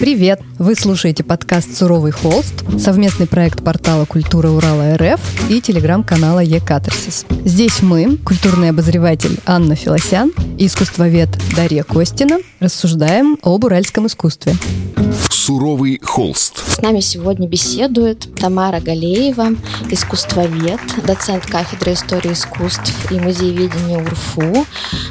Привет! Вы слушаете подкаст «Суровый холст», совместный проект портала «Культура Урала РФ» и телеграм-канала «Екатарсис». Здесь мы, культурный обозреватель Анна Филосян и искусствовед Дарья Костина, рассуждаем об уральском искусстве. «Суровый холст». С нами сегодня беседует Тамара Галеева, искусствовед, доцент кафедры истории искусств и музееведения УРФУ,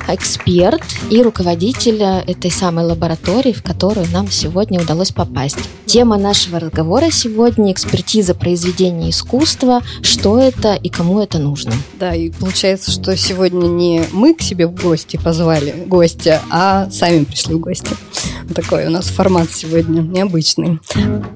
эксперт и руководитель этой самой лаборатории, в которую нам сегодня удалось попасть. Тема нашего разговора сегодня – экспертиза произведения искусства, что это и кому это нужно. Да, и получается, что сегодня не мы к себе в гости позвали гостя, а сами пришли в гости. Такой у нас формат сегодня необычный.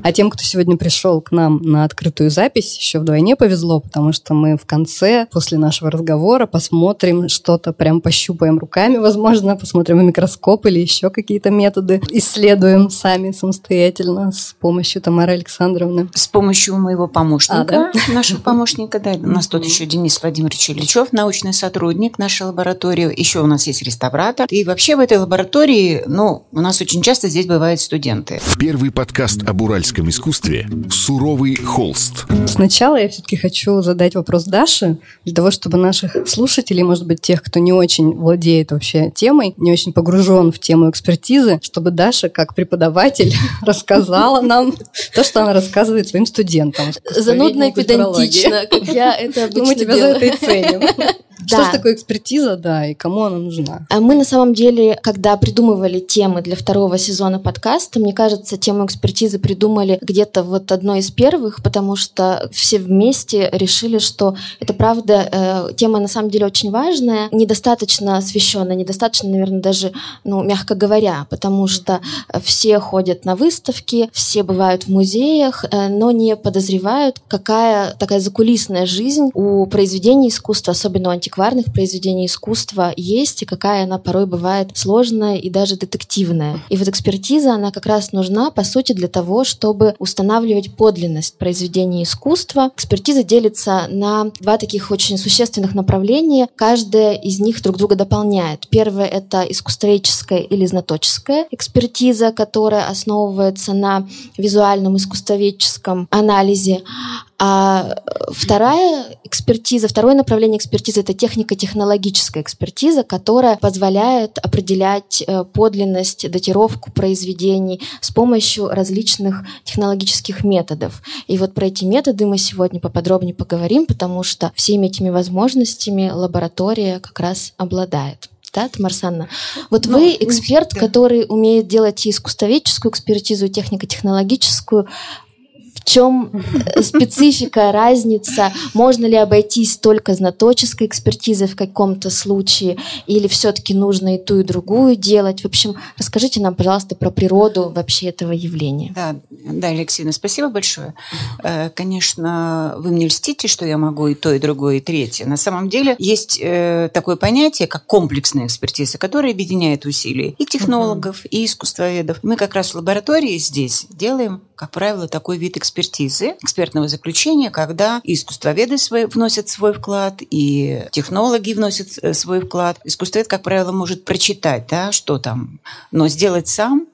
А тем, кто сегодня пришел к нам на открытую запись, еще вдвойне повезло, потому что мы в конце, после нашего разговора, посмотрим что-то, прям пощупаем руками, возможно, посмотрим в микроскоп или еще какие-то методы, исследуем сами самостоятельно с помощью Тамары Александровны. С помощью моего помощника, а, да? нашего помощника, да. У нас тут еще Денис Владимирович Ильичев, научный сотрудник нашей лаборатории. Еще у нас есть реставратор. И вообще в этой лаборатории, ну, у нас очень часто здесь бывают студенты. Первый подкаст об уральском искусстве «Суровый холст». Сначала я все-таки хочу задать вопрос Даше, для того, чтобы наших слушателей, может быть, тех, кто не очень владеет вообще темой, не очень погружен в тему экспертизы, чтобы Даша, как преподаватель, рассказала нам то, что она рассказывает своим студентам. Занудно и педантично, как я это обычно Ну, мы тебя делаю. за это и ценим. Что Да. же такое экспертиза, да, и кому она нужна? А Мы на самом деле, когда придумывали темы для второго сезона подкаста, мне кажется, тему экспертизы придумали где-то вот одной из первых, потому что все вместе решили, что это правда э, тема на самом деле очень важная, недостаточно освещенная, недостаточно, наверное, даже, ну, мягко говоря, потому что все ходят на выставки, все бывают в музеях, э, но не подозревают, какая такая закулисная жизнь у произведений искусства, особенно у антикварных произведений искусства, есть, и какая она порой бывает сложная и даже детективная. И вот экспертиза, она как раз нужна, по сути, для того, чтобы устанавливать подлинность произведений искусства. Экспертиза делится на два таких очень существенных направления. Каждая из них друг друга дополняет. Первое — это искусствоведческая или знаточеская экспертиза, которая основывается на визуальном искусствоведческом анализе. А вторая экспертиза, второе направление экспертизы — это технико-технологическая экспертиза, которая позволяет определять э, подлинность, датировку произведений с помощью различных технологических методов. И вот про эти методы мы сегодня поподробнее поговорим, потому что всеми этими возможностями лаборатория как раз обладает. Да, Тамарсанна? Вот Ну, вы эксперт, да. который умеет делать и искусствоведческую экспертизу, и технико-технологическую. В чем специфика, разница? Можно ли обойтись только знаточеской экспертизой в каком-то случае? Или все-таки нужно и ту, и другую делать? В общем, расскажите нам, пожалуйста, про природу вообще этого явления. Да, да, Алексеевна, спасибо большое. Э, Конечно, вы мне льстите, что я могу и то, и другое, и третье. На самом деле есть э, такое понятие, как комплексная экспертиза, которая объединяет усилия и технологов, и искусствоведов. Мы как раз в лаборатории здесь делаем, как правило, такой вид экспертизы, экспертного заключения, когда искусствоведы свои, вносят свой вклад, и технологи вносят э, свой вклад. Искусствовед, как правило, может прочитать, да, что там, но сделать сам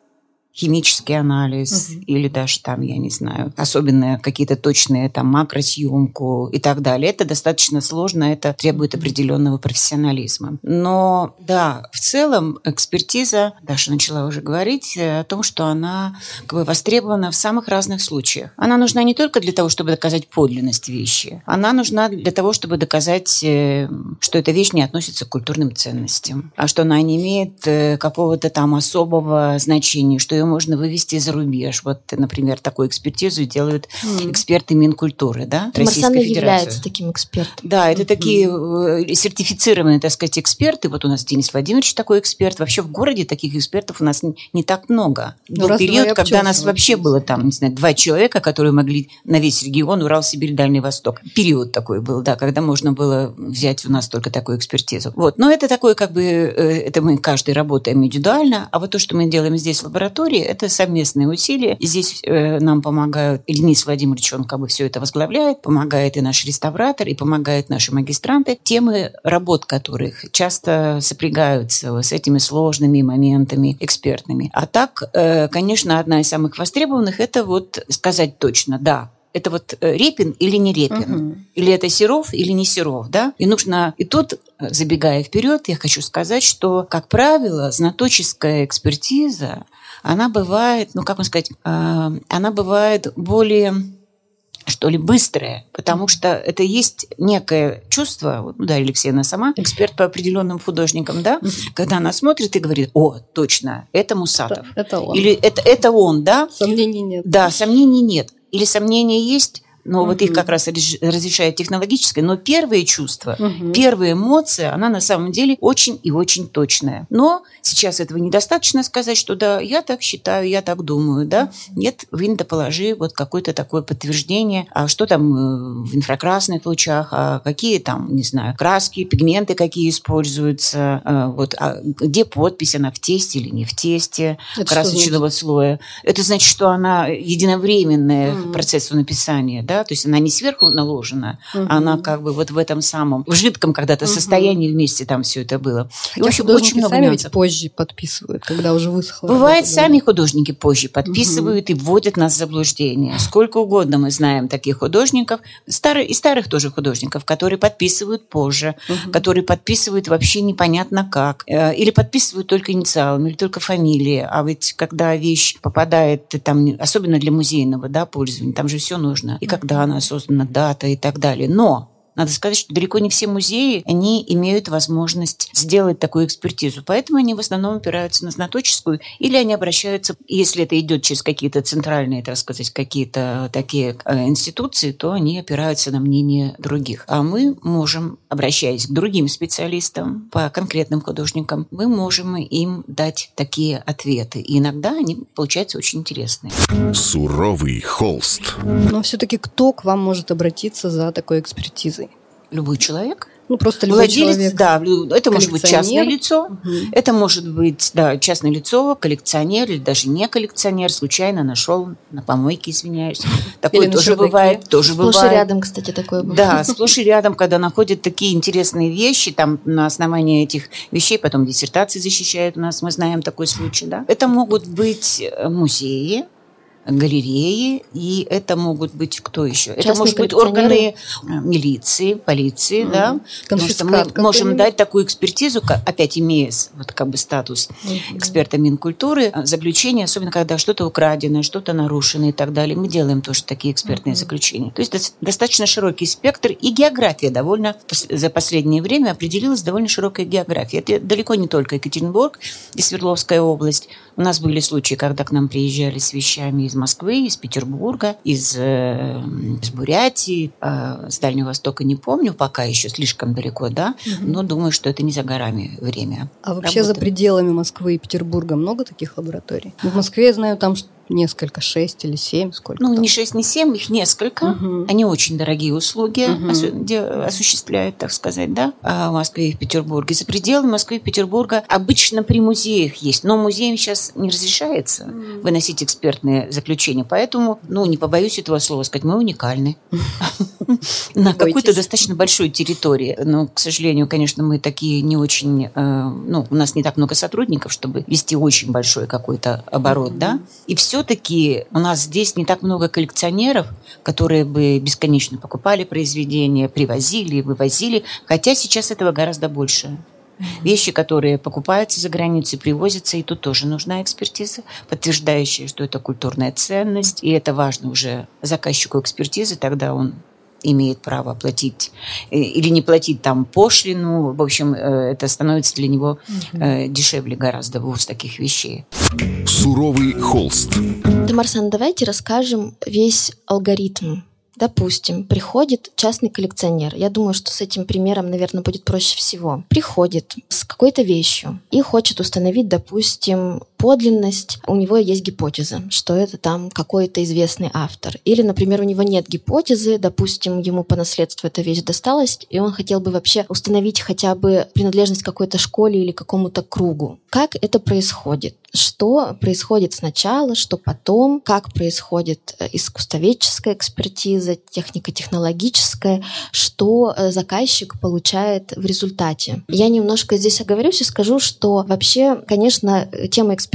химический анализ или даже там, я не знаю, особенно какие-то точные там макросъемку и так далее. Это достаточно сложно, это требует определенного профессионализма. Но да, в целом экспертиза, Даша начала уже говорить э, о том, что она как бы востребована в самых разных случаях. Она нужна не только для того, чтобы доказать подлинность вещи, она нужна для того, чтобы доказать, э, что эта вещь не относится к культурным ценностям, а что она не имеет э, какого-то там особого значения, что ее можно вывести за рубеж. Вот, например, такую экспертизу делают эксперты Минкультуры, да, Марсана Российской является Федерации. таким экспертом. Да, это такие э, сертифицированные, так сказать, эксперты. Вот у нас Денис Владимирович такой эксперт. Вообще в городе таких экспертов у нас не, не так много. Ну, Был период, когда нас вообще вообще. было там, не знаю, два человека, которые могли на весь регион Урал, Сибирь, Дальний Восток. Период такой был, да, когда можно было взять у нас только такую экспертизу. Вот. Но это такое как бы, э, это мы каждый работаем индивидуально, а вот то, что мы делаем здесь в лаборатории, истории – это совместные усилия. Здесь э, нам помогают, Денис Владимирович, он как бы все это возглавляет, помогает и наш реставратор, и помогают наши магистранты, темы работ которых часто сопрягаются с этими сложными моментами экспертными. А так, э, конечно, одна из самых востребованных – это вот сказать точно, да, это вот э, Репин или не Репин, угу. или это Серов или не Серов, да? И нужно и тут, э, забегая вперед, я хочу сказать, что, как правило, знаточеская экспертиза, она бывает, ну как вам сказать, э, она бывает более что ли, быстрое, потому что это есть некое чувство, ну да, Алексеевна сама, эксперт по определенным художникам, да, когда она смотрит и говорит, о, точно, это Мусатов. Это, это он. Или это, это он, да? Сомнений нет. Да, сомнений нет или сомнения есть, но угу. вот их как раз разрешает технологическое. Но первые чувства, угу. первые эмоции, она на самом деле очень и очень точная. Но сейчас этого недостаточно сказать, что да, я так считаю, я так думаю, да. Нет, в индоположи вот какое-то такое подтверждение, а что там э, в инфракрасных лучах, а какие там, не знаю, краски, пигменты какие используются, а вот а где подпись, она в тесте или не в тесте Это красочного слоя. Это значит, что она единовременная угу. процессу написания, да, то есть она не сверху наложена, угу. она как бы вот в этом самом, в жидком когда-то угу. состоянии вместе там все это было. Хотя и, в общем, очень много сами ведь позже подписывают, когда уже высохло. Бывает, да, сами художники позже подписывают угу. и вводят нас в заблуждение. Сколько угодно мы знаем таких художников, старых, и старых тоже художников, которые подписывают позже, угу. которые подписывают вообще непонятно как, э, или подписывают только инициалами, или только фамилии. А ведь когда вещь попадает там, особенно для музейного да, пользования, там же все нужно. И как когда она создана, дата и так далее. Но надо сказать, что далеко не все музеи, они имеют возможность сделать такую экспертизу. Поэтому они в основном опираются на знаточескую, или они обращаются, если это идет через какие-то центральные, так сказать, какие-то такие э, институции, то они опираются на мнение других. А мы можем, обращаясь к другим специалистам по конкретным художникам, мы можем им дать такие ответы. И иногда они получаются очень интересные. Суровый холст. Но все-таки кто к вам может обратиться за такой экспертизой? Любой человек. Ну, просто любой Владелец, человек. да, это может быть частное лицо, угу. это может быть, да, частное лицо, коллекционер или даже не коллекционер, случайно нашел на помойке, извиняюсь. Такое или тоже бывает, тоже сплошь бывает. и рядом, кстати, такое бывает. Да, сплошь и рядом, когда находят такие интересные вещи, там на основании этих вещей потом диссертации защищают у нас, мы знаем такой случай, да. Это могут быть музеи, галереи, и это могут быть кто еще? Частные это может быть органы э, милиции, полиции, mm-hmm. да, потому что мы можем дать такую экспертизу, опять имея вот как бы статус mm-hmm. эксперта Минкультуры, э, заключение, особенно когда что-то украдено, что-то нарушено и так далее. Мы делаем тоже такие экспертные mm-hmm. заключения. То есть достаточно широкий спектр и география довольно за последнее время определилась довольно широкая география. Это далеко не только Екатеринбург и Свердловская область. У нас были случаи, когда к нам приезжали с вещами из Москвы, из Петербурга, из, э, из Бурятии, э, с Дальнего Востока не помню, пока еще слишком далеко, да, угу. но думаю, что это не за горами время. А вообще работы. за пределами Москвы и Петербурга много таких лабораторий? В Москве я знаю, там несколько, шесть или семь, сколько? Ну, там? не шесть, не семь, их несколько. Угу. Они очень дорогие услуги угу. осуществляют, так сказать, да, а в Москве и в Петербурге. За пределами Москвы и Петербурга обычно при музеях есть, но музеям сейчас не разрешается угу. выносить экспертные заключения, поэтому, ну, не побоюсь этого слова сказать, мы уникальны на какой-то достаточно большой территории. Но, к сожалению, конечно, мы такие не очень, э, ну, у нас не так много сотрудников, чтобы вести очень большой какой-то оборот, да, и все все-таки у нас здесь не так много коллекционеров, которые бы бесконечно покупали произведения, привозили вывозили, хотя сейчас этого гораздо больше. Вещи, которые покупаются за границей, привозятся, и тут тоже нужна экспертиза, подтверждающая, что это культурная ценность, и это важно уже заказчику экспертизы, тогда он имеет право платить э, или не платить там пошлину. В общем, э, это становится для него э, дешевле гораздо ввоз таких вещей. Суровый холст. Тамарсан, давайте расскажем весь алгоритм Допустим, приходит частный коллекционер. Я думаю, что с этим примером, наверное, будет проще всего. Приходит с какой-то вещью и хочет установить, допустим, подлинность. У него есть гипотеза, что это там какой-то известный автор. Или, например, у него нет гипотезы, допустим, ему по наследству эта вещь досталась, и он хотел бы вообще установить хотя бы принадлежность какой-то школе или какому-то кругу. Как это происходит? что происходит сначала, что потом, как происходит э, искусствоведческая экспертиза, технико-технологическая, что э, заказчик получает в результате. Я немножко здесь оговорюсь и скажу, что вообще, конечно, тема экспертизы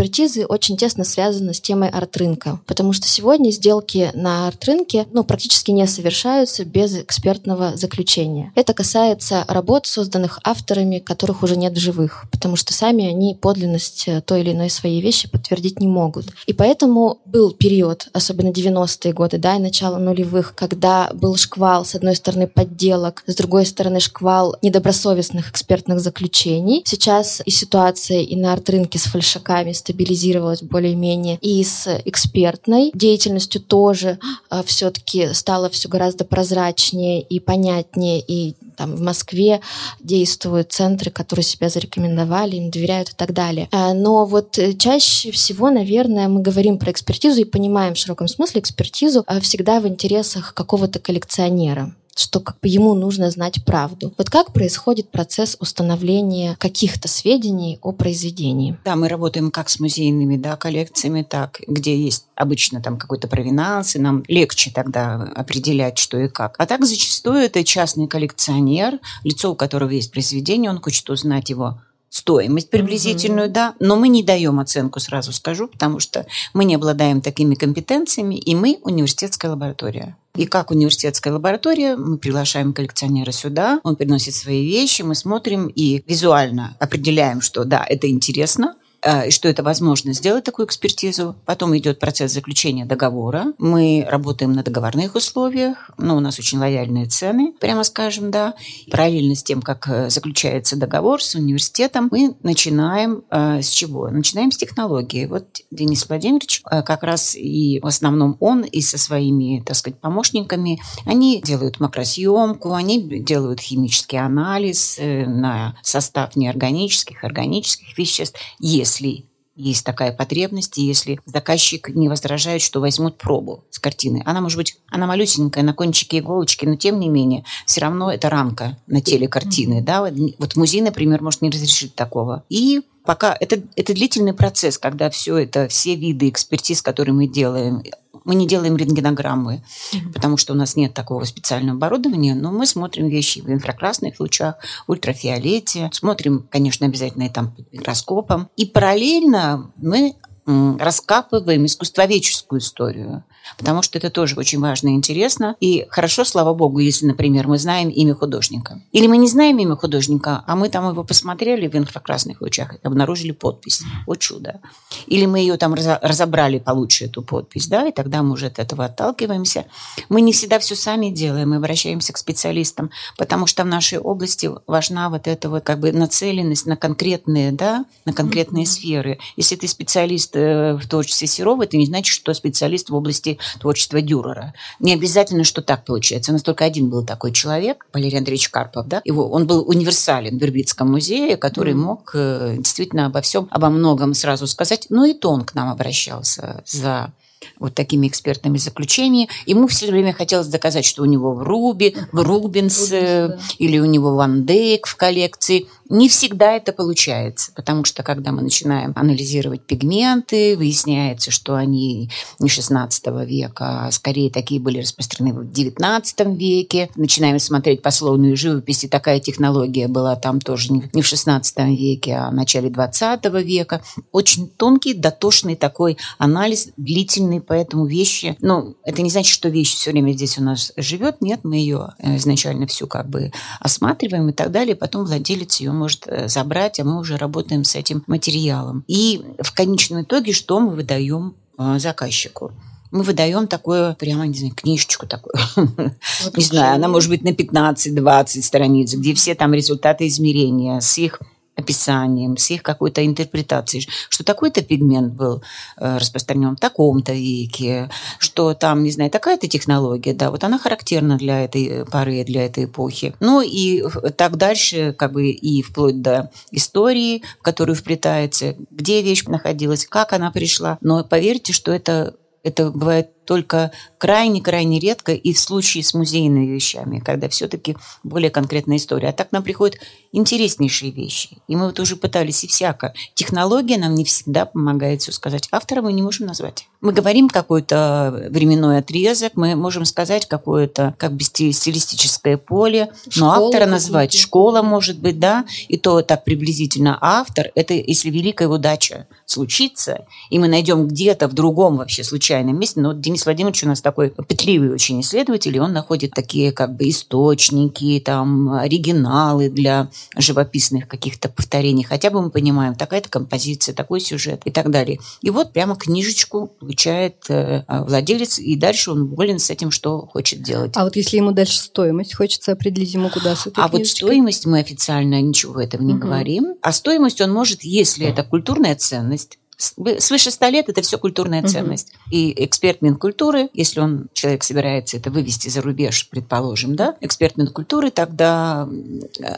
очень тесно связана с темой арт-рынка, потому что сегодня сделки на арт-рынке ну, практически не совершаются без экспертного заключения. Это касается работ, созданных авторами, которых уже нет в живых, потому что сами они подлинность э, той или иной своей вещи подтвердить не могут. И поэтому был период, особенно 90-е годы, да, и начало нулевых, когда был шквал, с одной стороны, подделок, с другой стороны, шквал недобросовестных экспертных заключений. Сейчас и ситуация и на арт-рынке с фальшаками стабилизировалась более-менее, и с экспертной деятельностью тоже э, все-таки стало все гораздо прозрачнее и понятнее, и там в Москве действуют центры, которые себя зарекомендовали, им доверяют и так далее. А, но вот э, чаще всего, наверное, мы говорим про экспертизу и понимаем в широком смысле экспертизу а, всегда в интересах какого-то коллекционера что как бы ему нужно знать правду. Вот как происходит процесс установления каких-то сведений о произведении? Да, мы работаем как с музейными да, коллекциями, так, где есть обычно там какой-то провинанс, и нам легче тогда определять, что и как. А так зачастую это частный коллекционер, лицо у которого есть произведение, он хочет узнать его стоимость приблизительную, mm-hmm. да, но мы не даем оценку, сразу скажу, потому что мы не обладаем такими компетенциями, и мы университетская лаборатория. И как университетская лаборатория, мы приглашаем коллекционера сюда, он приносит свои вещи, мы смотрим и визуально определяем, что да, это интересно, Э, что это возможно сделать такую экспертизу. Потом идет процесс заключения договора. Мы работаем на договорных условиях, но у нас очень лояльные цены, прямо скажем, да. Параллельно с тем, как э, заключается договор с университетом, мы начинаем э, с чего? Начинаем с технологии. Вот Денис Владимирович, как раз и в основном он и со своими, так сказать, помощниками, они делают макросъемку, они делают химический анализ на состав неорганических, органических веществ. Если если есть такая потребность, если заказчик не возражает, что возьмут пробу с картины. Она может быть, она малюсенькая, на кончике иголочки, но тем не менее, все равно это рамка на теле картины. Mm-hmm. Да? Вот музей, например, может не разрешить такого. И пока это, это длительный процесс, когда все это, все виды экспертиз, которые мы делаем, мы не делаем рентгенограммы, mm-hmm. потому что у нас нет такого специального оборудования, но мы смотрим вещи в инфракрасных лучах, ультрафиолете, смотрим, конечно, обязательно и там под микроскопом. И параллельно мы раскапываем искусствоведческую историю потому что это тоже очень важно и интересно. И хорошо, слава богу, если, например, мы знаем имя художника. Или мы не знаем имя художника, а мы там его посмотрели в инфракрасных лучах и обнаружили подпись. Вот чудо. Или мы ее там разобрали получше, эту подпись, да, и тогда мы уже от этого отталкиваемся. Мы не всегда все сами делаем, мы обращаемся к специалистам, потому что в нашей области важна вот эта вот как бы нацеленность на конкретные, да, на конкретные mm-hmm. сферы. Если ты специалист э, в творчестве Серова, это не значит, что специалист в области творчества Дюрера. Не обязательно, что так получается. У нас только один был такой человек, Валерий Андреевич Карпов, да? Его, он был универсален в Вербицком музее, который mm. мог э, действительно обо всем, обо многом сразу сказать. Но и то он к нам обращался за вот такими экспертными заключениями. Ему все время хотелось доказать, что у него в Руби, в Рубинс, Рубинс да. или у него Ван Дейк в коллекции. Не всегда это получается, потому что когда мы начинаем анализировать пигменты, выясняется, что они не 16 века, а скорее такие были распространены в 19 веке. Начинаем смотреть пословную живопись, и такая технология была там тоже не в 16 веке, а в начале 20 века. Очень тонкий, дотошный такой анализ, длительный, поэтому вещи... Ну, это не значит, что вещь все время здесь у нас живет. Нет, мы ее э, изначально всю как бы осматриваем и так далее. Потом владелец ее может э, забрать, а мы уже работаем с этим материалом. И в конечном итоге что мы выдаем э, заказчику? мы выдаем такую, прямо, не знаю, книжечку такую. Вот не знаю, она может быть на 15-20 страниц, где все там результаты измерения с их описанием, с их какой-то интерпретацией, что такой-то пигмент был э, распространен в таком-то веке, что там, не знаю, такая-то технология, да, вот она характерна для этой поры, для этой эпохи. Ну и так дальше, как бы и вплоть до истории, в которую вплетается, где вещь находилась, как она пришла. Но поверьте, что это это бывает только крайне-крайне редко и в случае с музейными вещами, когда все-таки более конкретная история. А так нам приходят интереснейшие вещи. И мы вот уже пытались и всяко. Технология нам не всегда помогает все сказать. Автора мы не можем назвать. Мы говорим какой-то временной отрезок, мы можем сказать какое-то как бы стилистическое поле, но Школа автора назвать школа может быть, да, и то так приблизительно. Автор – это если великая удача случится, и мы найдем где-то в другом вообще случайном месте. Но вот Денис Владимирович у нас такой пытливый очень исследователь, и он находит такие как бы источники, там, оригиналы для живописных каких-то повторений. Хотя бы мы понимаем, такая-то композиция, такой сюжет и так далее. И вот прямо книжечку получает э, владелец, и дальше он волен с этим, что хочет делать. А вот если ему дальше стоимость, хочется определить ему, куда с этой А вот стоимость мы официально ничего этого не угу. говорим. А стоимость он может, если это культурная ценность, свыше ста лет это все культурная угу. ценность. И эксперт Минкультуры, если он, человек собирается это вывести за рубеж, предположим, да, эксперт Минкультуры тогда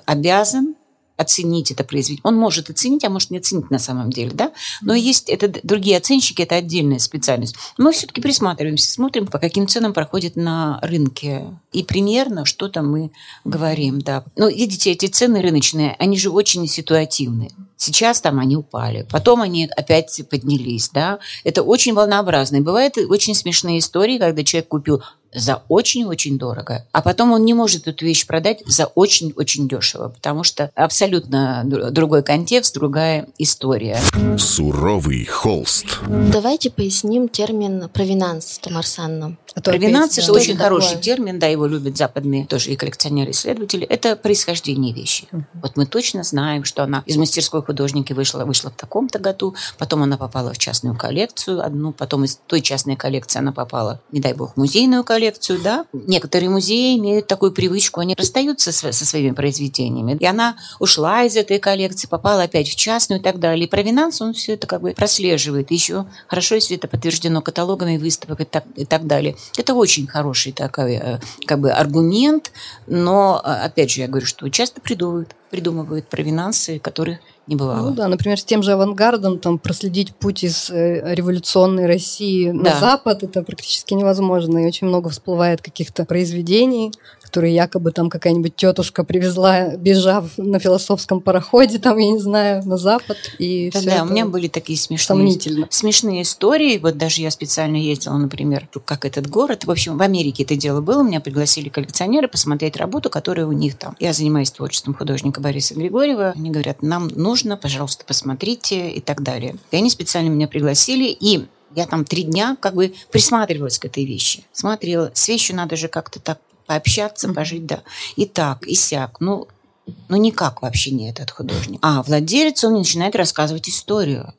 обязан оценить это произведение. Он может оценить, а может не оценить на самом деле, да? Но есть это другие оценщики, это отдельная специальность. Мы все-таки присматриваемся, смотрим, по каким ценам проходит на рынке. И примерно что-то мы говорим, да. Но видите, эти цены рыночные, они же очень ситуативные. Сейчас там они упали, потом они опять поднялись, да. Это очень волнообразно. И бывают очень смешные истории, когда человек купил за очень-очень дорого, а потом он не может эту вещь продать за очень-очень дешево, потому что абсолютно другой контекст, другая история. Суровый холст. Давайте поясним термин провинанс, Тамар Санна. А провинанс – это очень хороший термин, да, его любят западные тоже и коллекционеры-исследователи. Это происхождение вещи. Uh-huh. Вот мы точно знаем, что она из мастерской художники вышла, вышла в таком-то году, потом она попала в частную коллекцию одну, потом из той частной коллекции она попала, не дай бог, в музейную коллекцию, коллекцию, да. Некоторые музеи имеют такую привычку, они расстаются со своими произведениями. И она ушла из этой коллекции, попала опять в частную и так далее. И провинанс, он все это как бы прослеживает. Еще хорошо, если это подтверждено каталогами выставок и так, и так далее. Это очень хороший такой э, как бы аргумент, но, э, опять же, я говорю, что часто придумывают, придумывают провинансы, которые не бывало. Ну да, например, с тем же авангардом там проследить путь из э, революционной России да. на Запад это практически невозможно. И очень много всплывает каких-то произведений, которые якобы там какая-нибудь тетушка привезла, бежав на философском пароходе, там, я не знаю, на Запад. И да, да, у меня были такие смешные, смешные истории. Вот даже я специально ездила, например, как этот город. В общем, в Америке это дело было. Меня пригласили коллекционеры посмотреть работу, которая у них там. Я занимаюсь творчеством художника Бориса Григорьева. Они говорят, нам нужно, пожалуйста, посмотрите и так далее. И они специально меня пригласили. И я там три дня как бы присматривалась к этой вещи. Смотрела, с вещью надо же как-то так пообщаться, пожить, да. И так, и сяк. Ну, ну никак вообще не этот художник. А владелец, он начинает рассказывать историю.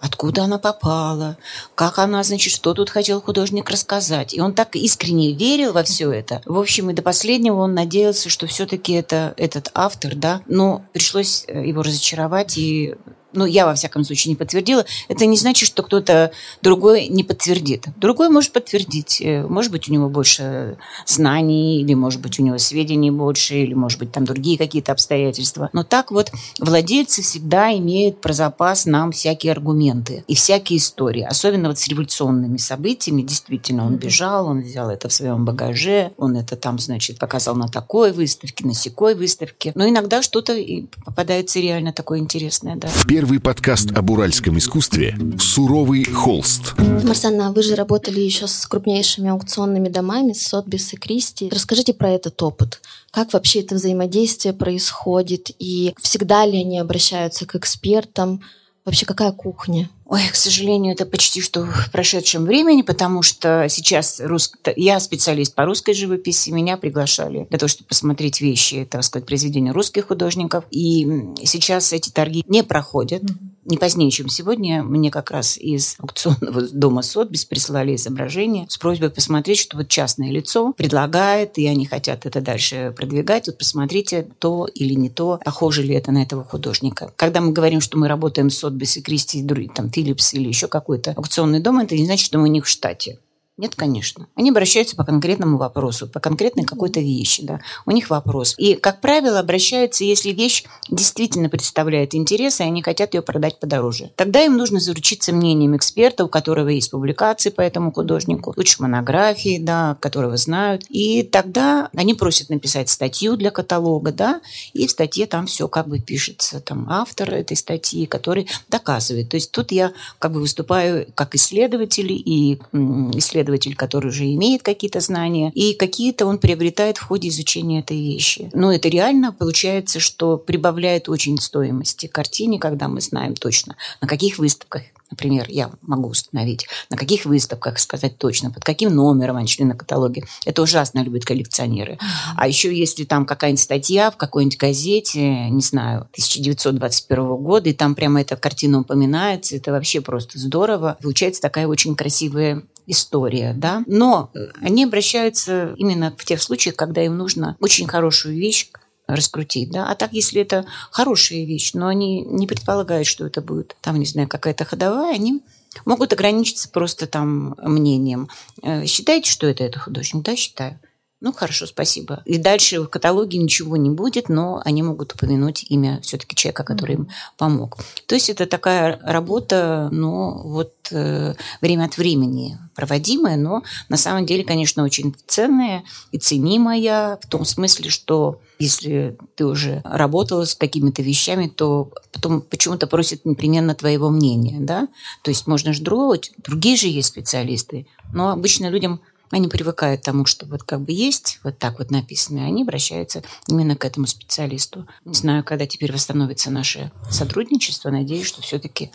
Откуда она попала, как она, значит, что тут хотел художник рассказать. И он так искренне верил во все это. В общем, и до последнего он надеялся, что все-таки это этот автор, да, но пришлось э, его разочаровать и ну, я во всяком случае не подтвердила, это не значит, что кто-то другой не подтвердит. Другой может подтвердить. Э, может быть, у него больше знаний, или, может быть, у него сведений больше, или, может быть, там другие какие-то обстоятельства. Но так вот владельцы всегда имеют про запас нам всякие аргументы и всякие истории. Особенно вот с революционными событиями. Действительно, он бежал, он взял это в своем багаже, он это там, значит, показал на такой выставке, на секой выставке. Но иногда что-то попадается реально такое интересное, да первый подкаст об уральском искусстве «Суровый холст». Марсана, вы же работали еще с крупнейшими аукционными домами, с Сотбис и Кристи. Расскажите про этот опыт. Как вообще это взаимодействие происходит? И всегда ли они обращаются к экспертам? Вообще какая кухня? Ой, к сожалению, это почти что в прошедшем времени, потому что сейчас рус... я специалист по русской живописи, меня приглашали для того, чтобы посмотреть вещи, так сказать, произведения русских художников. И сейчас эти торги не проходят. Mm-hmm не позднее, чем сегодня, мне как раз из аукционного дома Сотбис прислали изображение с просьбой посмотреть, что вот частное лицо предлагает, и они хотят это дальше продвигать. Вот посмотрите, то или не то, похоже ли это на этого художника. Когда мы говорим, что мы работаем с Сотбис и Кристи, там, Philips или еще какой-то аукционный дом, это не значит, что мы у них в штате. Нет, конечно. Они обращаются по конкретному вопросу, по конкретной какой-то вещи. Да. У них вопрос. И, как правило, обращаются, если вещь действительно представляет интерес, и они хотят ее продать подороже. Тогда им нужно заручиться мнением эксперта, у которого есть публикации по этому художнику, лучше монографии, да, которого знают. И тогда они просят написать статью для каталога, да, и в статье там все как бы пишется. Там автор этой статьи, который доказывает. То есть тут я как бы выступаю как исследователь и исследователь исследователь, который уже имеет какие-то знания, и какие-то он приобретает в ходе изучения этой вещи. Но это реально получается, что прибавляет очень стоимости картине, когда мы знаем точно, на каких выставках Например, я могу установить, на каких выставках сказать точно, под каким номером они шли на каталоге. Это ужасно любят коллекционеры. А еще если там какая-нибудь статья в какой-нибудь газете, не знаю, 1921 года, и там прямо эта картина упоминается, это вообще просто здорово. Получается такая очень красивая история, да. Но они обращаются именно в тех случаях, когда им нужно очень хорошую вещь раскрутить, да. А так, если это хорошая вещь, но они не предполагают, что это будет, там, не знаю, какая-то ходовая, они могут ограничиться просто там мнением. Э, считаете, что это, это художник? Да, считаю. Ну, хорошо, спасибо. И дальше в каталоге ничего не будет, но они могут упомянуть имя все-таки человека, который им помог. То есть это такая работа, ну, вот э, время от времени проводимая, но на самом деле, конечно, очень ценная и ценимая в том смысле, что если ты уже работала с какими-то вещами, то потом почему-то просят непременно твоего мнения, да? То есть можно же другого, другие же есть специалисты, но обычно людям они привыкают к тому, что вот как бы есть вот так вот написано, и они обращаются именно к этому специалисту. Не знаю, когда теперь восстановится наше сотрудничество, надеюсь, что все-таки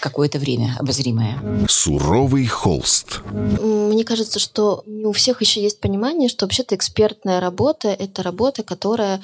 какое-то время обозримое. Суровый холст. Мне кажется, что не у всех еще есть понимание, что вообще-то экспертная работа — это работа, которая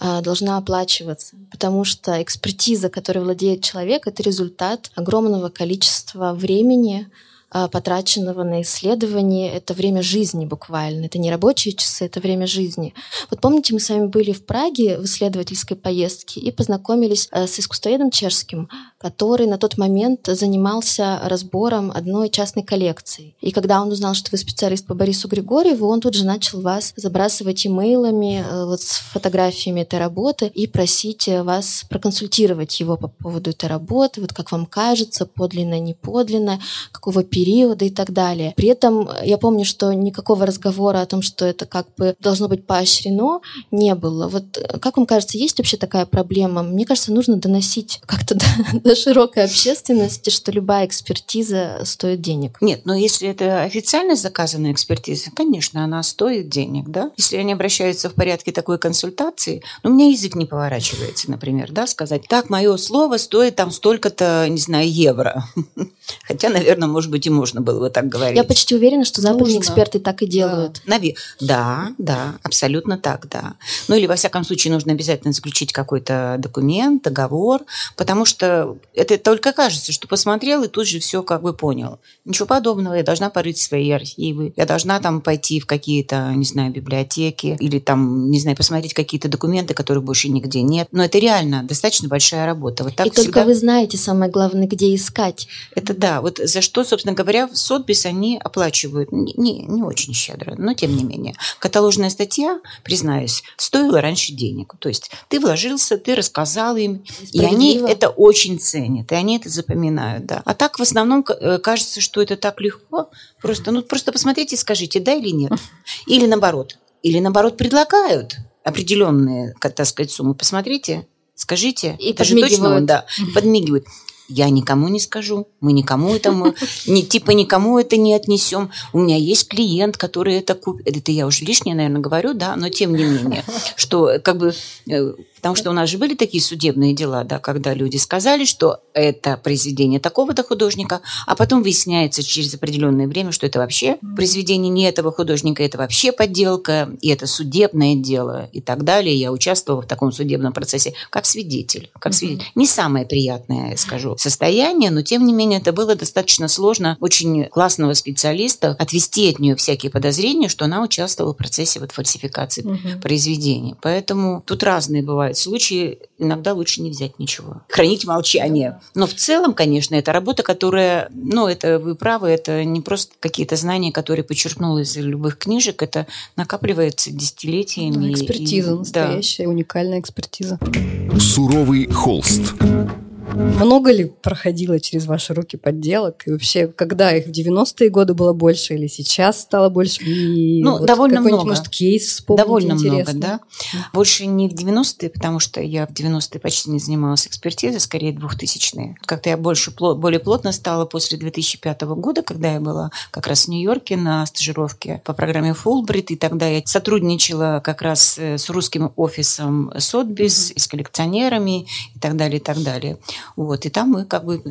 а, должна оплачиваться, потому что экспертиза, которой владеет человек, это результат огромного количества времени, потраченного на исследование. Это время жизни буквально. Это не рабочие часы, это время жизни. Вот помните, мы с вами были в Праге в исследовательской поездке и познакомились э, с искусствоведом чешским, который на тот момент занимался разбором одной частной коллекции. И когда он узнал, что вы специалист по Борису Григорьеву, он тут же начал вас забрасывать имейлами э, вот с фотографиями этой работы и просить вас проконсультировать его по поводу этой работы, вот как вам кажется, подлинно, не подлинно, какого периода и так далее. При этом я помню, что никакого разговора о том, что это как бы должно быть поощрено, не было. Вот э, как вам кажется, есть вообще такая проблема? Мне кажется, нужно доносить как-то до, до широкой общественности, что любая экспертиза стоит денег. Нет, но если это официально заказанная экспертиза, конечно, она стоит денег, да. Если они обращаются в порядке такой консультации, ну, у меня язык не поворачивается, например, да, сказать, так, мое слово стоит там столько-то, не знаю, евро. Хотя, наверное, может быть, и можно было бы так говорить. Я почти уверена, что западные эксперты так и делают. Да. да, да, абсолютно так, да. Ну или, во всяком случае, нужно обязательно заключить какой-то документ, договор, потому что это только кажется, что посмотрел и тут же все как бы понял. Ничего подобного. Я должна порыть свои архивы, я должна там пойти в какие-то, не знаю, библиотеки или там, не знаю, посмотреть какие-то документы, которых больше нигде нет. Но это реально достаточно большая работа. Вот так и всегда... только вы знаете, самое главное, где искать. Это да. Вот за что, собственно говоря, в Сотбис они оплачивают не, не очень щедро, но тем не менее. Каталожная статья, признаюсь, стоила раньше денег. То есть ты вложился, ты рассказал им, и они это очень ценят, и они это запоминают. Да. А так в основном э, кажется, что это так легко. Просто, ну, просто посмотрите и скажите, да или нет. Или наоборот. Или наоборот предлагают определенные, так сказать, суммы. Посмотрите, скажите. И это подмигивают. Же точно, да, подмигивают я никому не скажу, мы никому это, мы, не, типа никому это не отнесем. У меня есть клиент, который это купит. Это я уже лишнее, наверное, говорю, да, но тем не менее, что как бы э, Потому что у нас же были такие судебные дела, да, когда люди сказали, что это произведение такого-то художника, а потом выясняется через определенное время, что это вообще произведение не этого художника, это вообще подделка, и это судебное дело и так далее. Я участвовала в таком судебном процессе как свидетель. Как свидетель. Не самое приятное, я скажу. Состояние, но тем не менее это было достаточно сложно очень классного специалиста отвести от нее всякие подозрения, что она участвовала в процессе вот фальсификации угу. произведений. Поэтому тут разные бывают случаи. Иногда лучше не взять ничего. Хранить молчание. Но в целом, конечно, это работа, которая, ну, это вы правы, это не просто какие-то знания, которые подчеркнула из любых книжек, это накапливается десятилетиями. Экспертиза и, настоящая, да. уникальная экспертиза. Суровый холст. Много ли проходило через ваши руки подделок? И вообще, когда их в 90-е годы было больше или сейчас стало больше? И ну, вот довольно много. может, кейс вспомнить Довольно интересный? много, да. Больше не в 90-е, потому что я в 90-е почти не занималась экспертизой, скорее 2000-е. Как-то я больше, более плотно стала после 2005 года, когда я была как раз в Нью-Йорке на стажировке по программе Фулбрит, и тогда я сотрудничала как раз э, с русским офисом Сотбис, и с коллекционерами и так далее, и так далее. Вот, и там мы как бы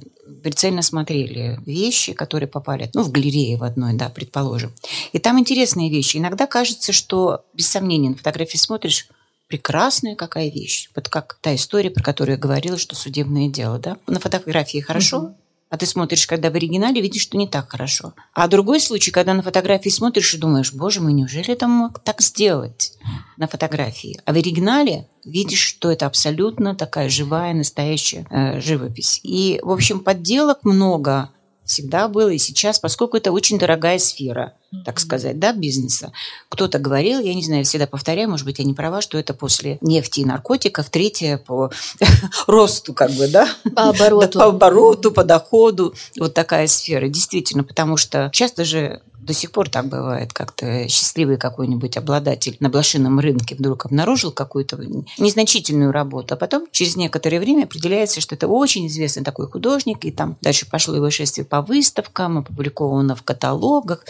прицельно смотрели вещи, которые попали, ну, в галерее в одной, да, предположим. И там интересные вещи. Иногда кажется, что, без сомнения, на фотографии смотришь, прекрасная какая вещь. Вот как та история, про которую я говорила, что судебное дело, да. На фотографии хорошо, угу. А ты смотришь, когда в оригинале, видишь, что не так хорошо. А другой случай, когда на фотографии смотришь и думаешь, боже мой, неужели это мог так сделать на фотографии? А в оригинале видишь, что это абсолютно такая живая, настоящая э, живопись. И, в общем, подделок много всегда было и сейчас, поскольку это очень дорогая сфера, так сказать, да, бизнеса. Кто-то говорил, я не знаю, всегда повторяю, может быть, я не права, что это после нефти и наркотиков, третье по росту, как бы, да? По обороту. по обороту, по доходу. Вот такая сфера, действительно, потому что часто же до сих пор так бывает, как-то счастливый какой-нибудь обладатель на блошином рынке вдруг обнаружил какую-то незначительную работу, а потом через некоторое время определяется, что это очень известный такой художник, и там дальше пошло его шествие по выставкам, опубликовано в каталогах,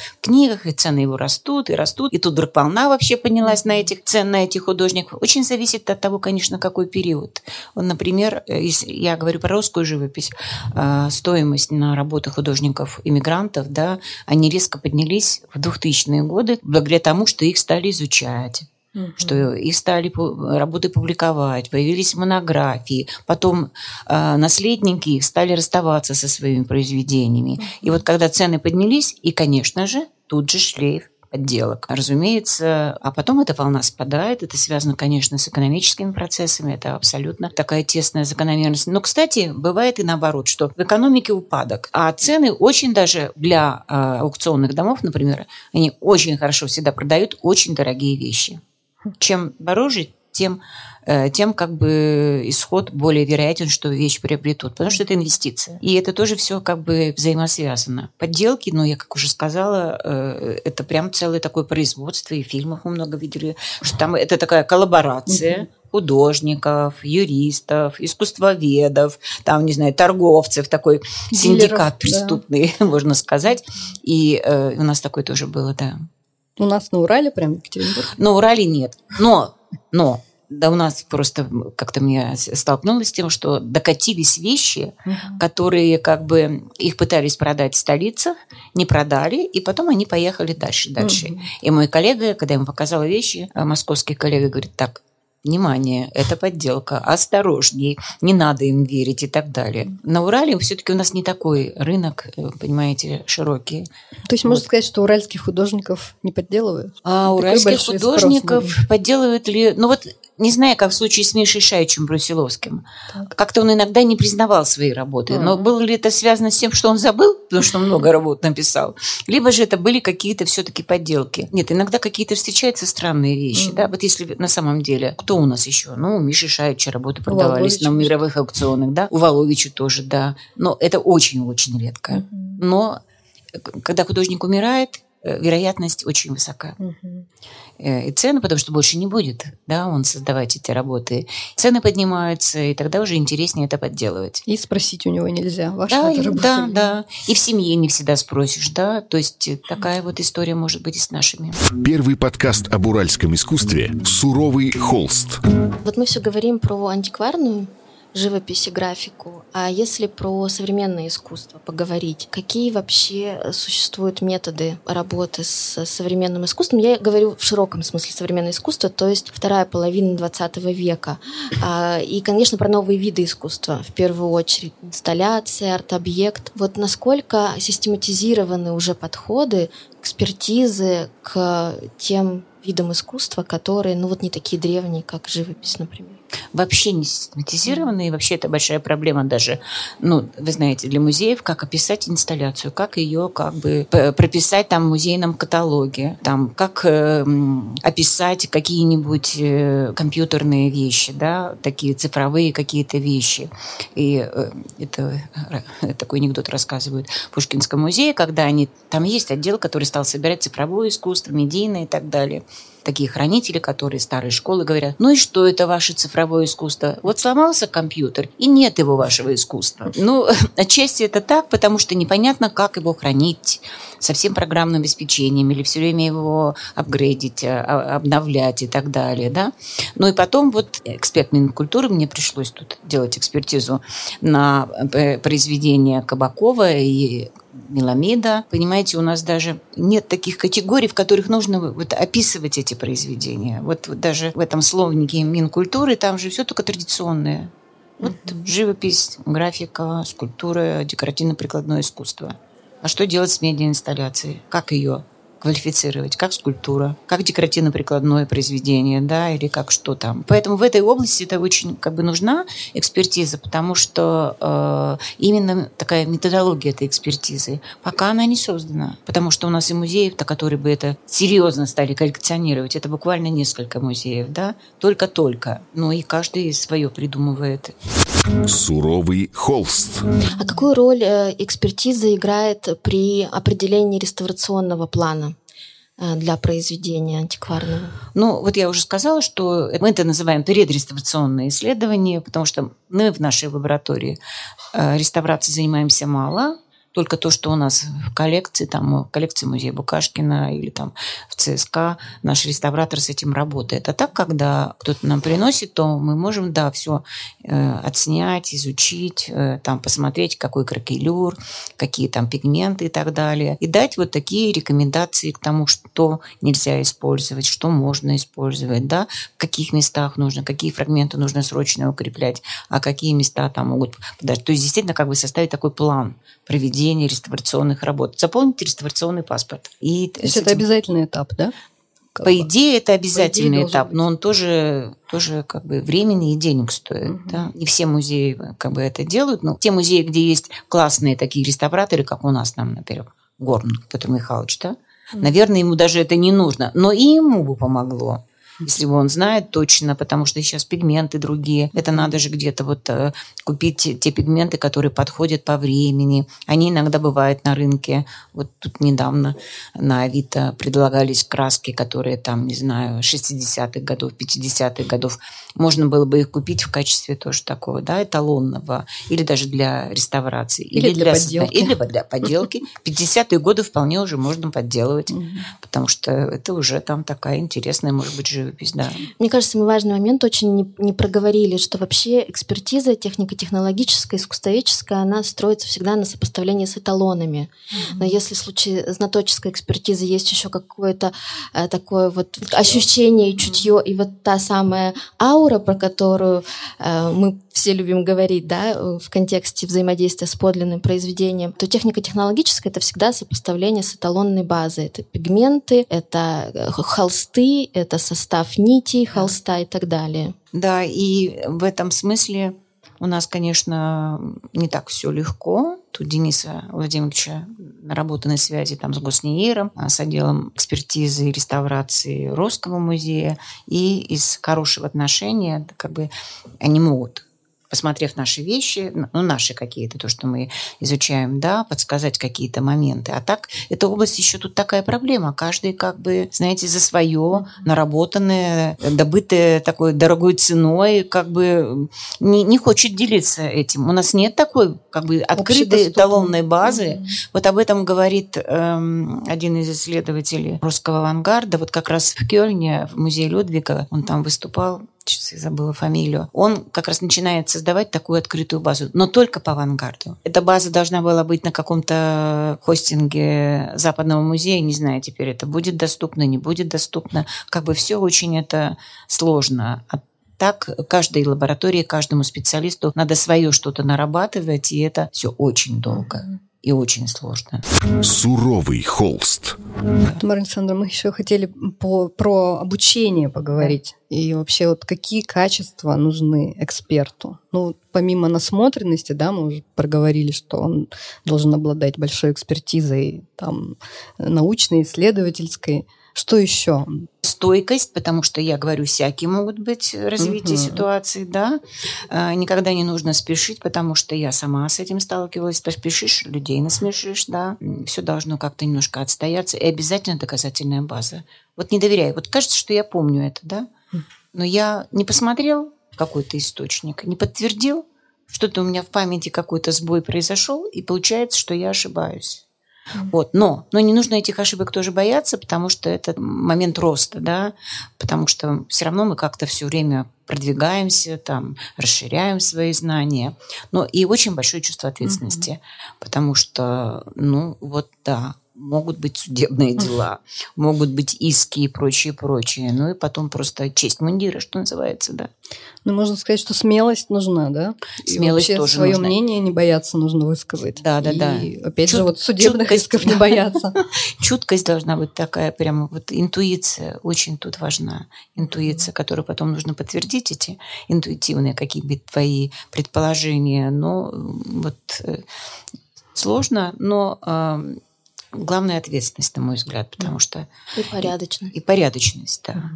книгах, и цены его растут и растут. И тут вдруг волна вообще поднялась на этих цен, на этих художников. Очень зависит от того, конечно, какой период. Он, например, если я говорю про русскую живопись, а, стоимость на работы художников-иммигрантов, да, они резко поднялись в 2000-е годы благодаря тому, что их стали изучать что их стали работы публиковать, появились монографии, потом э, наследники их стали расставаться со своими произведениями. И вот когда цены поднялись, и, конечно же, тут же шлейф подделок. Разумеется, а потом эта волна спадает. Это связано, конечно, с экономическими процессами. Это абсолютно такая тесная закономерность. Но, кстати, бывает и наоборот, что в экономике упадок, а цены очень даже для э, аукционных домов, например, они очень хорошо всегда продают очень дорогие вещи. Чем дороже, тем Э, тем как бы исход более вероятен, что вещь приобретут, потому что это инвестиция. И это тоже все как бы взаимосвязано. Подделки, ну, я как уже сказала, э, это прям целое такое производство, и в фильмах мы много видели, что там это такая коллаборация, художников, юристов, искусствоведов, там, не знаю, торговцев, такой Дилеров, синдикат преступный, да. можно сказать. И э, у нас такое тоже было, да. У нас на Урале прям Екатеринбург? На Урале нет. Но, но да у нас просто как-то мне столкнулась с тем, что докатились вещи, угу. которые как бы их пытались продать в столицах, не продали, и потом они поехали дальше, дальше. Угу. И мой коллега, когда ему показала вещи, а московский коллега говорит, так, внимание, это подделка, осторожней, не надо им верить и так далее. На Урале все-таки у нас не такой рынок, э, понимаете, широкий. То есть вот. можно сказать, что уральских художников не подделывают? А такой уральских художников подделывают ли... Ну вот не знаю, как в случае с Мишей Шаичем Брусиловским. Как-то он иногда не признавал свои работы. Mm-hmm. Но было ли это связано с тем, что он забыл, потому что много работ написал? Либо же это были какие-то все-таки подделки. Нет, иногда какие-то встречаются странные вещи. Да? Вот если на самом деле, кто у нас еще? Ну, у Миши Шаича работы продавались на мировых аукционах, да? У Воловича тоже, да. Но это очень-очень редко. Но когда художник умирает, Э, вероятность очень высока. Угу. И цены, потому что больше не будет, да, он создавать эти работы. Цены поднимаются, и тогда уже интереснее это подделывать. И спросить у него нельзя. Ваша да, и, да, да. И в семье не всегда спросишь, да. То есть такая вот история может быть и с нашими. Первый подкаст об уральском искусстве «Суровый холст». Вот мы все говорим про антикварную живопись и графику. А если про современное искусство поговорить, какие вообще существуют методы работы с современным искусством? Я говорю в широком смысле современное искусство, то есть вторая половина 20 века. А, и, конечно, про новые виды искусства. В первую очередь инсталляция, арт-объект. Вот насколько систематизированы уже подходы, экспертизы к тем видам искусства, которые, ну вот не такие древние, как живопись, например вообще не систематизированы, и вообще это большая проблема даже, ну, вы знаете, для музеев, как описать инсталляцию, как ее как бы прописать там в музейном каталоге, там, как э, описать какие-нибудь э, компьютерные вещи, да, такие цифровые какие-то вещи. И э, это э, такой анекдот рассказывают в Пушкинском музее, когда они, там есть отдел, который стал собирать цифровое искусство, медийное и так далее такие хранители, которые старые школы говорят, ну и что это ваше цифровое искусство? Вот сломался компьютер, и нет его вашего искусства. Ну, отчасти это так, потому что непонятно, как его хранить со всем программным обеспечением или все время его апгрейдить, а, обновлять и так далее. Да? Ну и потом вот эксперт Минкультуры, мне пришлось тут делать экспертизу на э, произведения Кабакова и Меламида. Понимаете, у нас даже нет таких категорий, в которых нужно вот описывать эти произведения. Вот, вот даже в этом словнике Минкультуры там же все только традиционное. Вот mm-hmm. живопись, графика, скульптура, декоративно-прикладное искусство. А что делать с медиаинсталляцией? Как ее квалифицировать, как скульптура, как декоративно-прикладное произведение, да, или как что там. Поэтому в этой области это очень как бы нужна экспертиза, потому что э, именно такая методология этой экспертизы, пока она не создана. Потому что у нас и музеев-то, которые бы это серьезно стали коллекционировать, это буквально несколько музеев, да, только-только. Ну и каждый свое придумывает. Суровый холст. А какую роль э, экспертиза играет при определении реставрационного плана? Э, для произведения антикварного? Ну, вот я уже сказала, что мы это называем предреставрационные исследования, потому что мы в нашей лаборатории э, реставрацией занимаемся мало, только то, что у нас в коллекции, там, в коллекции музея Букашкина или там в ЦСКА, наш реставратор с этим работает. А так, когда кто-то нам приносит, то мы можем, да, все э, отснять, изучить, э, там, посмотреть, какой кракелюр, какие там пигменты и так далее. И дать вот такие рекомендации к тому, что нельзя использовать, что можно использовать, да, в каких местах нужно, какие фрагменты нужно срочно укреплять, а какие места там могут подать. То есть, действительно, как бы составить такой план проведения проведения реставрационных работ. Заполнить реставрационный паспорт. И То есть этим... это обязательный этап, да? Как По бы. идее, это обязательный идее этап, но он тоже, тоже как бы времени и денег стоит. Угу. Да? Не все музеи как бы это делают, но те музеи, где есть классные такие реставраторы, как у нас, там, например, Горн Петр Михайлович, да? Угу. Наверное, ему даже это не нужно, но и ему бы помогло если бы он знает точно, потому что сейчас пигменты другие. Это надо же где-то вот э, купить те, пигменты, которые подходят по времени. Они иногда бывают на рынке. Вот тут недавно на Авито предлагались краски, которые там, не знаю, 60-х годов, 50-х годов. Можно было бы их купить в качестве тоже такого, да, эталонного. Или даже для реставрации. Или, или для, для подделки. Или для подделки. 50-е годы вполне уже можно подделывать. Потому что это уже там такая интересная, может быть, живопись живопись, да. Мне кажется, мы важный момент очень не, не проговорили, что вообще экспертиза технико-технологическая, искусствоведческая, она строится всегда на сопоставлении с эталонами. Mm-hmm. Но если в случае знаточеской экспертизы есть еще какое-то э, такое вот ощущение и чутье, mm-hmm. и вот та самая аура, про которую э, мы все любим говорить, да, в контексте взаимодействия с подлинным произведением, то технико-технологическая это всегда сопоставление с эталонной базой. Это пигменты, это э, холсты, это состав нитей, холста и так далее. Да, и в этом смысле у нас, конечно, не так все легко. Тут Дениса Владимировича наработанной связи там с Госнеиром, а, с отделом экспертизы и реставрации Русского музея. И из хорошего отношения как бы они могут посмотрев наши вещи, ну, наши какие-то, то, что мы изучаем, да, подсказать какие-то моменты. А так, эта область еще тут такая проблема. Каждый, как бы, знаете, за свое, наработанное, добытое такой дорогой ценой, как бы не, не хочет делиться этим. У нас нет такой, как бы, открытой эталонной базы. Mm-hmm. Вот об этом говорит эм, один из исследователей русского авангарда. Вот как раз в Кёльне, в музее Людвига, он там выступал сейчас я забыла фамилию, он как раз начинает создавать такую открытую базу, но только по авангарду. Эта база должна была быть на каком-то хостинге Западного музея, не знаю, теперь это будет доступно, не будет доступно. Как бы все очень это сложно. А так каждой лаборатории, каждому специалисту надо свое что-то нарабатывать, и это все очень долго и очень сложно. Суровый холст. Тамара Александровна, мы еще хотели по, про обучение поговорить. И вообще, вот какие качества нужны эксперту? Ну, помимо насмотренности, да, мы уже проговорили, что он должен обладать большой экспертизой, там, научной, исследовательской. Что еще? Стойкость, потому что я говорю, всякие могут быть развитие угу. ситуации, да. А, никогда не нужно спешить, потому что я сама с этим сталкивалась. Поспешишь, людей насмешишь, да. Все должно как-то немножко отстояться. И обязательно доказательная база. Вот не доверяй. Вот кажется, что я помню это, да. Но я не посмотрел какой-то источник, не подтвердил, что-то у меня в памяти какой-то сбой произошел, и получается, что я ошибаюсь. Вот. Но, но не нужно этих ошибок тоже бояться, потому что это момент роста, да, потому что все равно мы как-то все время продвигаемся, там, расширяем свои знания. Но и очень большое чувство ответственности, mm-hmm. потому что, ну, вот да, могут быть судебные дела, могут быть иски и прочее, прочее. Ну и потом просто честь мундира, что называется, да. Ну, можно сказать, что смелость нужна, да? Смелость и тоже свое нужна. мнение не бояться нужно высказать. Да, да, и, да. опять Чут- же, вот судебных чуткость, исков не бояться. Чуткость должна быть такая, прямо вот интуиция очень тут важна. Интуиция, которую потом нужно подтвердить, эти интуитивные какие-то твои предположения. Но вот э, сложно, но э, главная ответственность, на мой взгляд, потому что... И порядочно. И порядочность, да.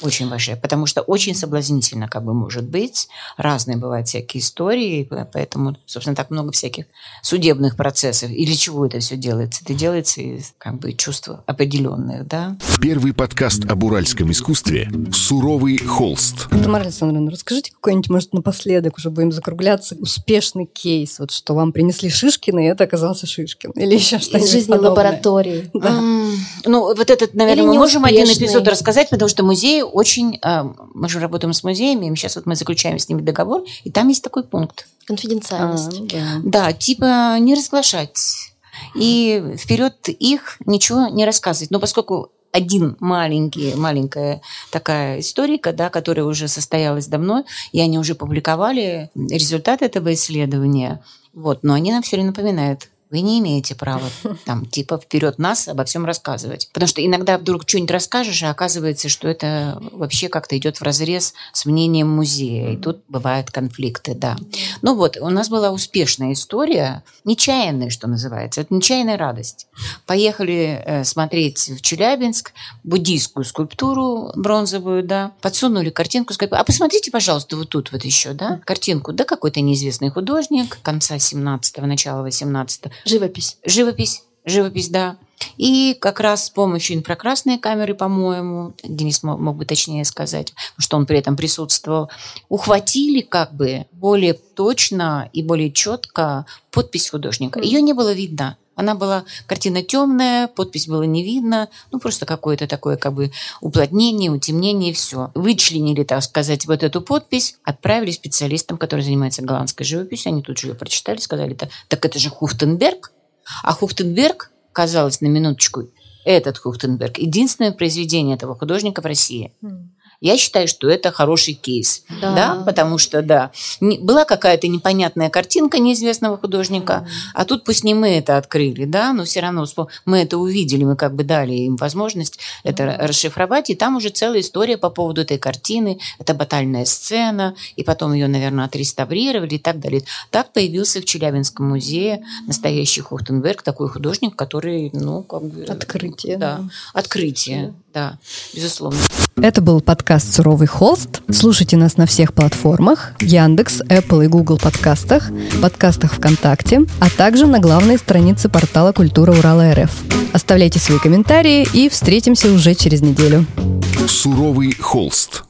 Очень большая, потому что очень соблазнительно как бы может быть. Разные бывают всякие истории, поэтому, собственно, так много всяких судебных процессов. И для чего это все делается? Это делается из как бы чувств определенных, да. Первый подкаст об уральском искусстве «Суровый холст». Тамара Александровна, расскажите какой-нибудь, может, напоследок уже будем закругляться, успешный кейс, вот что вам принесли Шишкина, и это оказался Шишкин. Или еще что-нибудь Из жизни подобное. лаборатории. Да. Ну, вот этот, наверное, Или мы можем один эпизод рассказать, потому что музей очень... а, Мы же работаем с музеями, сейчас вот мы заключаем с ними договор, и там есть такой пункт. А, Конфиденциальность. ну да. Да, типа не разглашать. И вперед их ничего не рассказывать. Но поскольку один маленький, маленькая такая историка, да, которая уже состоялась давно, и они уже публиковали результаты этого исследования, вот, но они нам все время напоминают, вы не имеете права там типа вперед нас обо всем рассказывать. Потому что иногда вдруг что-нибудь расскажешь, а оказывается, что это вообще как-то идет в разрез с мнением музея. И тут бывают конфликты, да. Ну вот, у нас была успешная история, нечаянная, что называется. Это нечаянная радость. Поехали э, смотреть в Челябинск буддийскую скульптуру бронзовую, да. Подсунули картинку, сказали, а посмотрите, пожалуйста, вот тут вот еще, да, картинку. Да, какой-то неизвестный художник конца 17-го, начала 18-го. Живопись. Живопись. Живопись, да. И как раз с помощью инфракрасной камеры, по-моему, Денис мог, мог бы точнее сказать, что он при этом присутствовал, ухватили как бы более точно и более четко подпись художника. Ее не было видно. Она была, картина темная, подпись было не видно, ну просто какое-то такое как бы уплотнение, утемнение все. Вычленили, так сказать, вот эту подпись, отправили специалистам, которые занимаются голландской живописью, они тут же ее прочитали, сказали, «Да, так это же Хухтенберг, а Хухтенберг, казалось на минуточку, этот Хухтенберг, единственное произведение этого художника в России. Я считаю, что это хороший кейс, Да. да, потому что, да, не- была какая-то непонятная картинка неизвестного художника, а тут пусть не мы это открыли, да, но все равно мы это увидели, мы как бы дали им возможность это расшифровать, и там уже целая история по поводу этой картины, это батальная сцена, и потом ее, наверное, отреставрировали и так далее. Так появился в Челябинском музее настоящий Хухтенберг, такой художник, который, ну, как бы... Открытие, Да, да. открытие, да, безусловно. Это был подкаст «Суровый холст». Слушайте нас на всех платформах Яндекс, Apple и Google подкастах, подкастах ВКонтакте, а также на главной странице портала «Культура Урала РФ». Оставляйте свои комментарии и встретимся уже через неделю. «Суровый холст».